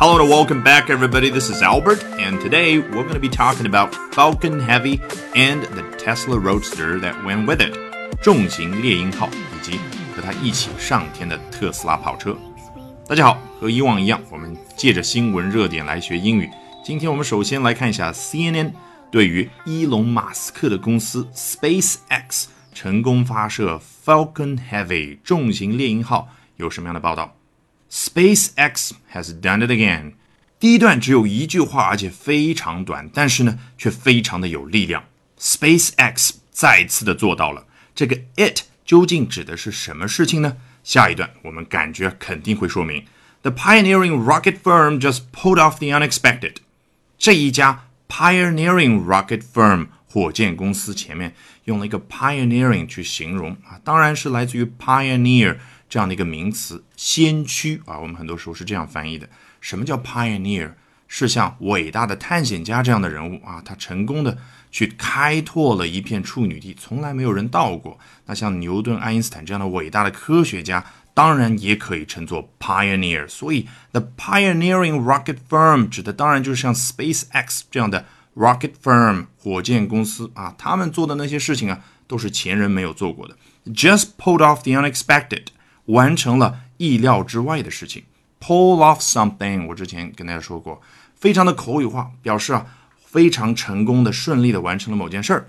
Hello and welcome back, everybody. This is Albert, and today we're going to be talking about Falcon Heavy and the Tesla Roadster that went with it. 重型猎鹰号以及和它一起上天的特斯拉跑车。大家好，和以往一样，我们借着新闻热点来学英语。今天我们首先来看一下 CNN 对于伊隆马斯克的公司 SpaceX 成功发射 Falcon Heavy 重型猎鹰号有什么样的报道？SpaceX has done it again。第一段只有一句话，而且非常短，但是呢，却非常的有力量。SpaceX 再次的做到了。这个 it 究竟指的是什么事情呢？下一段我们感觉肯定会说明。The pioneering rocket firm just pulled off the unexpected。这一家 pioneering rocket firm 火箭公司前面用了一个 pioneering 去形容啊，当然是来自于 pioneer 这样的一个名词，先驱啊。我们很多时候是这样翻译的。什么叫 pioneer？是像伟大的探险家这样的人物啊，他成功的。去开拓了一片处女地，从来没有人到过。那像牛顿、爱因斯坦这样的伟大的科学家，当然也可以称作 pioneer。所以，the pioneering rocket firm 指的当然就是像 SpaceX 这样的 rocket firm 火箭公司啊，他们做的那些事情啊，都是前人没有做过的。Just pulled off the unexpected，完成了意料之外的事情。Pull off something，我之前跟大家说过，非常的口语化，表示啊。非常成功的、顺利的完成了某件事儿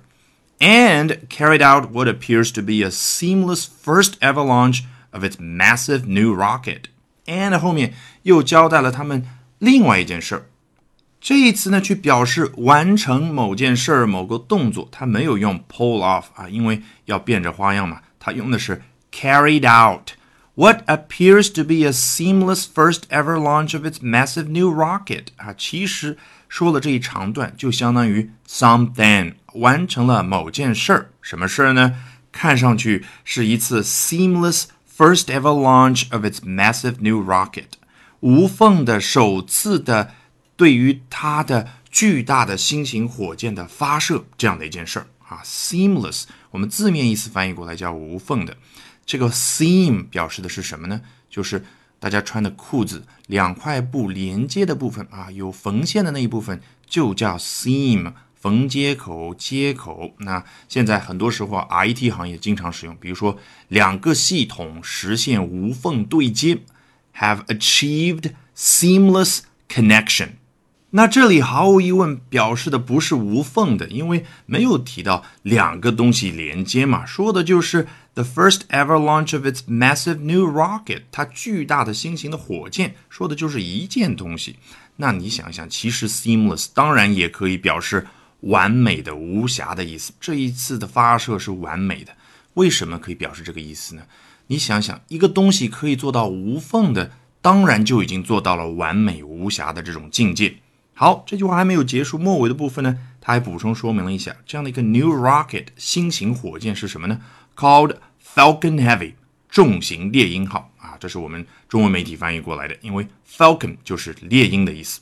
，and carried out what appears to be a seamless first ever launch of its massive new rocket。and 后面又交代了他们另外一件事儿。这一次呢，去表示完成某件事儿、某个动作，它没有用 pull off 啊，因为要变着花样嘛，它用的是 carried out what appears to be a seamless first ever launch of its massive new rocket 啊，其实。说了这一长段，就相当于 something 完成了某件事儿。什么事儿呢？看上去是一次 seamless first ever launch of its massive new rocket，无缝的首次的对于它的巨大的新型火箭的发射这样的一件事儿啊。seamless 我们字面意思翻译过来叫无缝的。这个 seam 表示的是什么呢？就是大家穿的裤子两块布连接的部分啊，有缝线的那一部分就叫 seam，缝接口、接口。那现在很多时候 IT 行业经常使用，比如说两个系统实现无缝对接，have achieved seamless connection。那这里毫无疑问表示的不是无缝的，因为没有提到两个东西连接嘛，说的就是 the first ever launch of its massive new rocket，它巨大的新型的火箭，说的就是一件东西。那你想想，其实 seamless 当然也可以表示完美的、无瑕的意思。这一次的发射是完美的，为什么可以表示这个意思呢？你想想，一个东西可以做到无缝的，当然就已经做到了完美无瑕的这种境界。好，这句话还没有结束，末尾的部分呢，他还补充说明了一下，这样的一个 new rocket 新型火箭是什么呢？Called Falcon Heavy 重型猎鹰号啊，这是我们中文媒体翻译过来的，因为 Falcon 就是猎鹰的意思。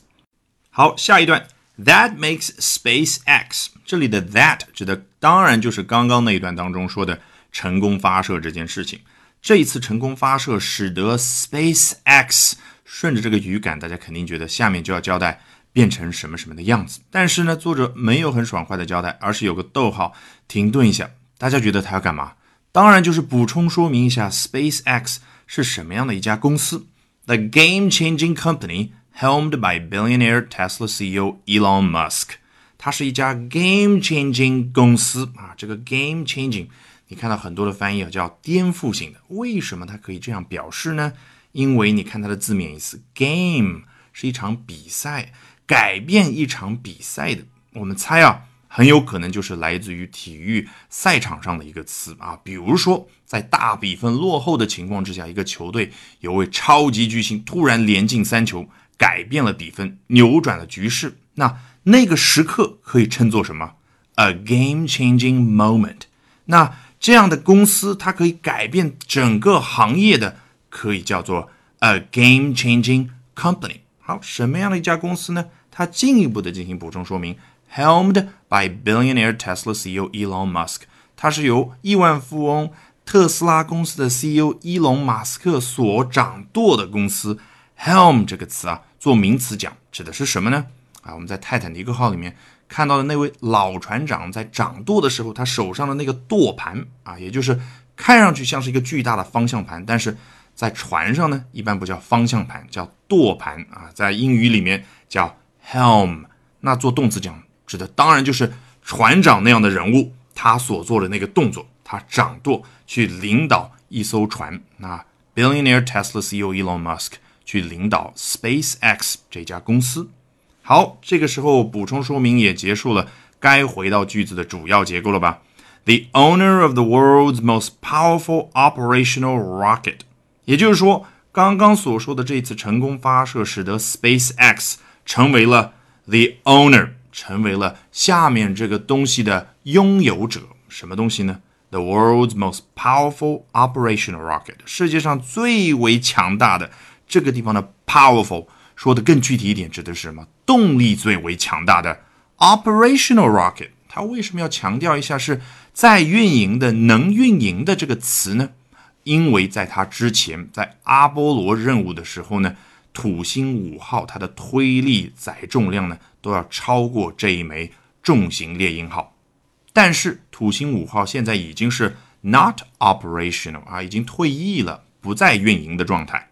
好，下一段，That makes SpaceX 这里的 that 指的当然就是刚刚那一段当中说的成功发射这件事情。这一次成功发射，使得 SpaceX 顺着这个语感，大家肯定觉得下面就要交代。变成什么什么的样子，但是呢，作者没有很爽快的交代，而是有个逗号，停顿一下。大家觉得他要干嘛？当然就是补充说明一下，SpaceX 是什么样的一家公司？The game-changing company helmed by billionaire Tesla CEO Elon Musk。它是一家 game-changing 公司啊。这个 game-changing，你看到很多的翻译啊，叫颠覆性的。为什么它可以这样表示呢？因为你看它的字面意思，game 是一场比赛。改变一场比赛的，我们猜啊，很有可能就是来自于体育赛场上的一个词啊。比如说，在大比分落后的情况之下，一个球队有位超级巨星突然连进三球，改变了比分，扭转了局势。那那个时刻可以称作什么？A game-changing moment。那这样的公司，它可以改变整个行业的，可以叫做 a game-changing company。好，什么样的一家公司呢？它进一步的进行补充说明，helmed by billionaire Tesla CEO Elon Musk，它是由亿万富翁特斯拉公司的 CEO 伊隆马斯克所掌舵的公司 helm 这个词啊做名词讲，指的是什么呢？啊，我们在泰坦尼克号里面看到的那位老船长在掌舵的时候，他手上的那个舵盘啊，也就是看上去像是一个巨大的方向盘，但是在船上呢，一般不叫方向盘，叫舵盘啊，在英语里面叫 helm。那做动词讲，指的当然就是船长那样的人物，他所做的那个动作，他掌舵去领导一艘船。那 billionaire Tesla CEO Elon Musk 去领导 SpaceX 这家公司。好，这个时候补充说明也结束了，该回到句子的主要结构了吧？The owner of the world's most powerful operational rocket，也就是说，刚刚所说的这次成功发射，使得 SpaceX 成为了 the owner，成为了下面这个东西的拥有者。什么东西呢？The world's most powerful operational rocket，世界上最为强大的这个地方的 powerful。说的更具体一点，指的是什么？动力最为强大的 operational rocket，它为什么要强调一下是在运营的、能运营的这个词呢？因为在它之前，在阿波罗任务的时候呢，土星五号它的推力载重量呢都要超过这一枚重型猎鹰号，但是土星五号现在已经是 not operational 啊，已经退役了，不再运营的状态。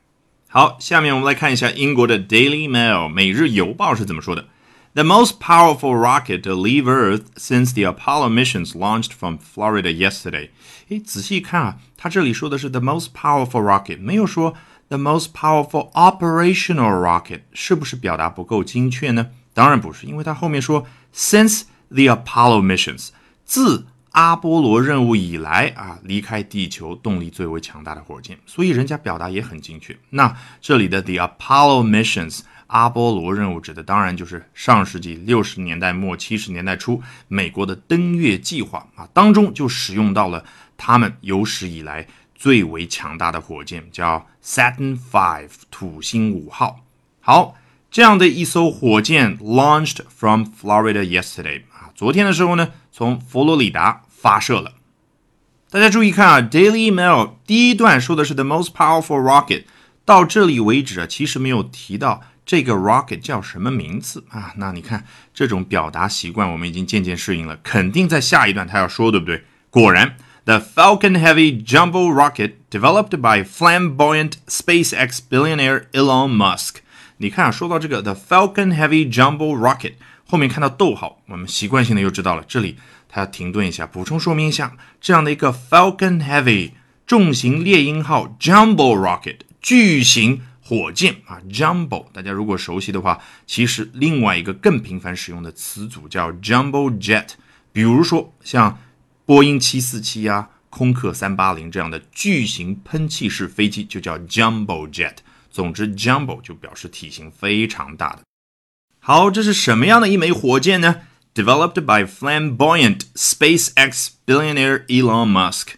好，下面我们来看一下英国的 Daily Mail 每日邮报是怎么说的。The most powerful rocket to leave Earth since the Apollo missions launched from Florida yesterday。诶，仔细看啊，它这里说的是 the most powerful rocket，没有说 the most powerful operational rocket，是不是表达不够精确呢？当然不是，因为它后面说 since the Apollo missions，自阿波罗任务以来啊，离开地球动力最为强大的火箭，所以人家表达也很精确。那这里的 the Apollo missions 阿波罗任务指的当然就是上世纪六十年代末七十年代初美国的登月计划啊，当中就使用到了他们有史以来最为强大的火箭，叫 Saturn V 土星五号。好，这样的一艘火箭 launched from Florida yesterday 啊，昨天的时候呢，从佛罗里达。发射了，大家注意看啊，《Daily Mail》第一段说的是 the most powerful rocket，到这里为止啊，其实没有提到这个 rocket 叫什么名字啊。那你看这种表达习惯，我们已经渐渐适应了，肯定在下一段他要说，对不对？果然，the Falcon Heavy Jumbo rocket developed by flamboyant SpaceX billionaire Elon Musk。你看啊，说到这个 the Falcon Heavy Jumbo rocket，后面看到逗号，我们习惯性的又知道了这里。它要停顿一下，补充说明一下，这样的一个 Falcon Heavy 重型猎鹰号 Jumbo Rocket 巨型火箭啊，Jumbo 大家如果熟悉的话，其实另外一个更频繁使用的词组叫 Jumbo Jet，比如说像波音747呀、空客380这样的巨型喷气式飞机就叫 Jumbo Jet。总之，Jumbo 就表示体型非常大的。好，这是什么样的一枚火箭呢？Developed by flamboyant SpaceX billionaire Elon Musk，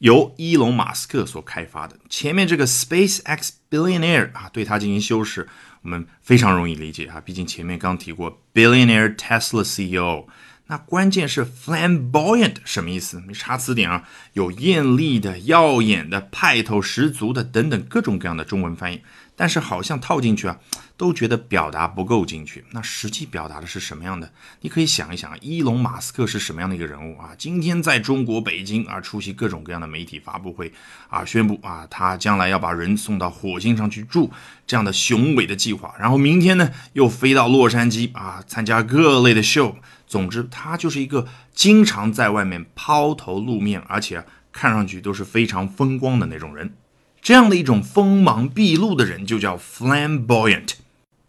由伊隆马斯克所开发的。前面这个 SpaceX billionaire 啊，对它进行修饰，我们非常容易理解啊。毕竟前面刚提过 billionaire Tesla CEO。那关键是 flamboyant 什么意思？没查词典啊，有艳丽的、耀眼的、派头十足的等等各种各样的中文翻译。但是好像套进去啊，都觉得表达不够精确。那实际表达的是什么样的？你可以想一想，伊隆马斯克是什么样的一个人物啊？今天在中国北京啊，出席各种各样的媒体发布会啊，宣布啊，他将来要把人送到火星上去住这样的雄伟的计划。然后明天呢，又飞到洛杉矶啊，参加各类的秀。总之，他就是一个经常在外面抛头露面，而且看上去都是非常风光的那种人。这样的一种锋芒毕露的人就叫 flamboyant。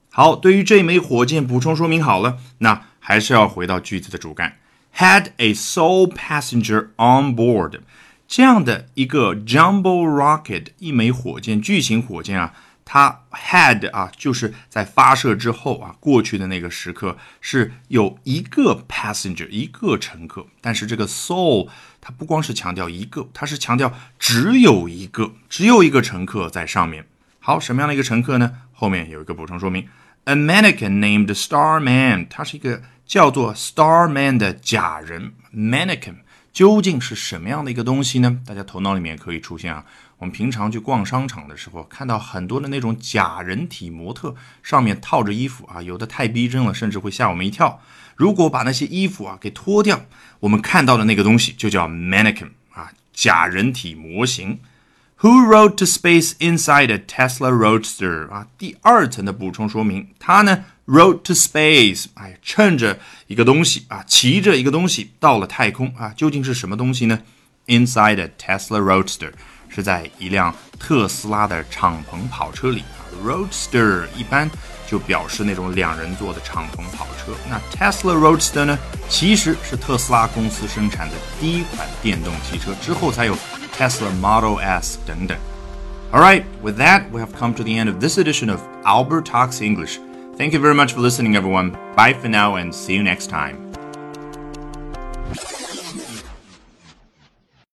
好，对于这枚火箭补充说明好了，那还是要回到句子的主干，had a sole passenger on board。这样的一个 jumbo rocket，一枚火箭，巨型火箭啊。它 had 啊，就是在发射之后啊，过去的那个时刻是有一个 passenger 一个乘客，但是这个 sole 它不光是强调一个，它是强调只有一个，只有一个乘客在上面。好，什么样的一个乘客呢？后面有一个补充说明，a mannequin named Starman，它是一个叫做 Starman 的假人。mannequin 究竟是什么样的一个东西呢？大家头脑里面可以出现啊。我们平常去逛商场的时候，看到很多的那种假人体模特，上面套着衣服啊，有的太逼真了，甚至会吓我们一跳。如果把那些衣服啊给脱掉，我们看到的那个东西就叫 mannequin 啊，假人体模型。Who rode to space inside a Tesla Roadster 啊？第二层的补充说明，他呢 rode to space，哎，乘着一个东西啊，骑着一个东西到了太空啊，究竟是什么东西呢？Inside a Tesla Roadster 是在一辆特斯拉的敞篷跑车里啊。Roadster 一般就表示那种两人座的敞篷跑车。那 Tesla Roadster 呢，其实是特斯拉公司生产的第一款电动汽车，之后才有。Tesla Model S 等等。Alright, with that, we have come to the end of this edition of Albert Talks English. Thank you very much for listening, everyone. Bye for now and see you next time.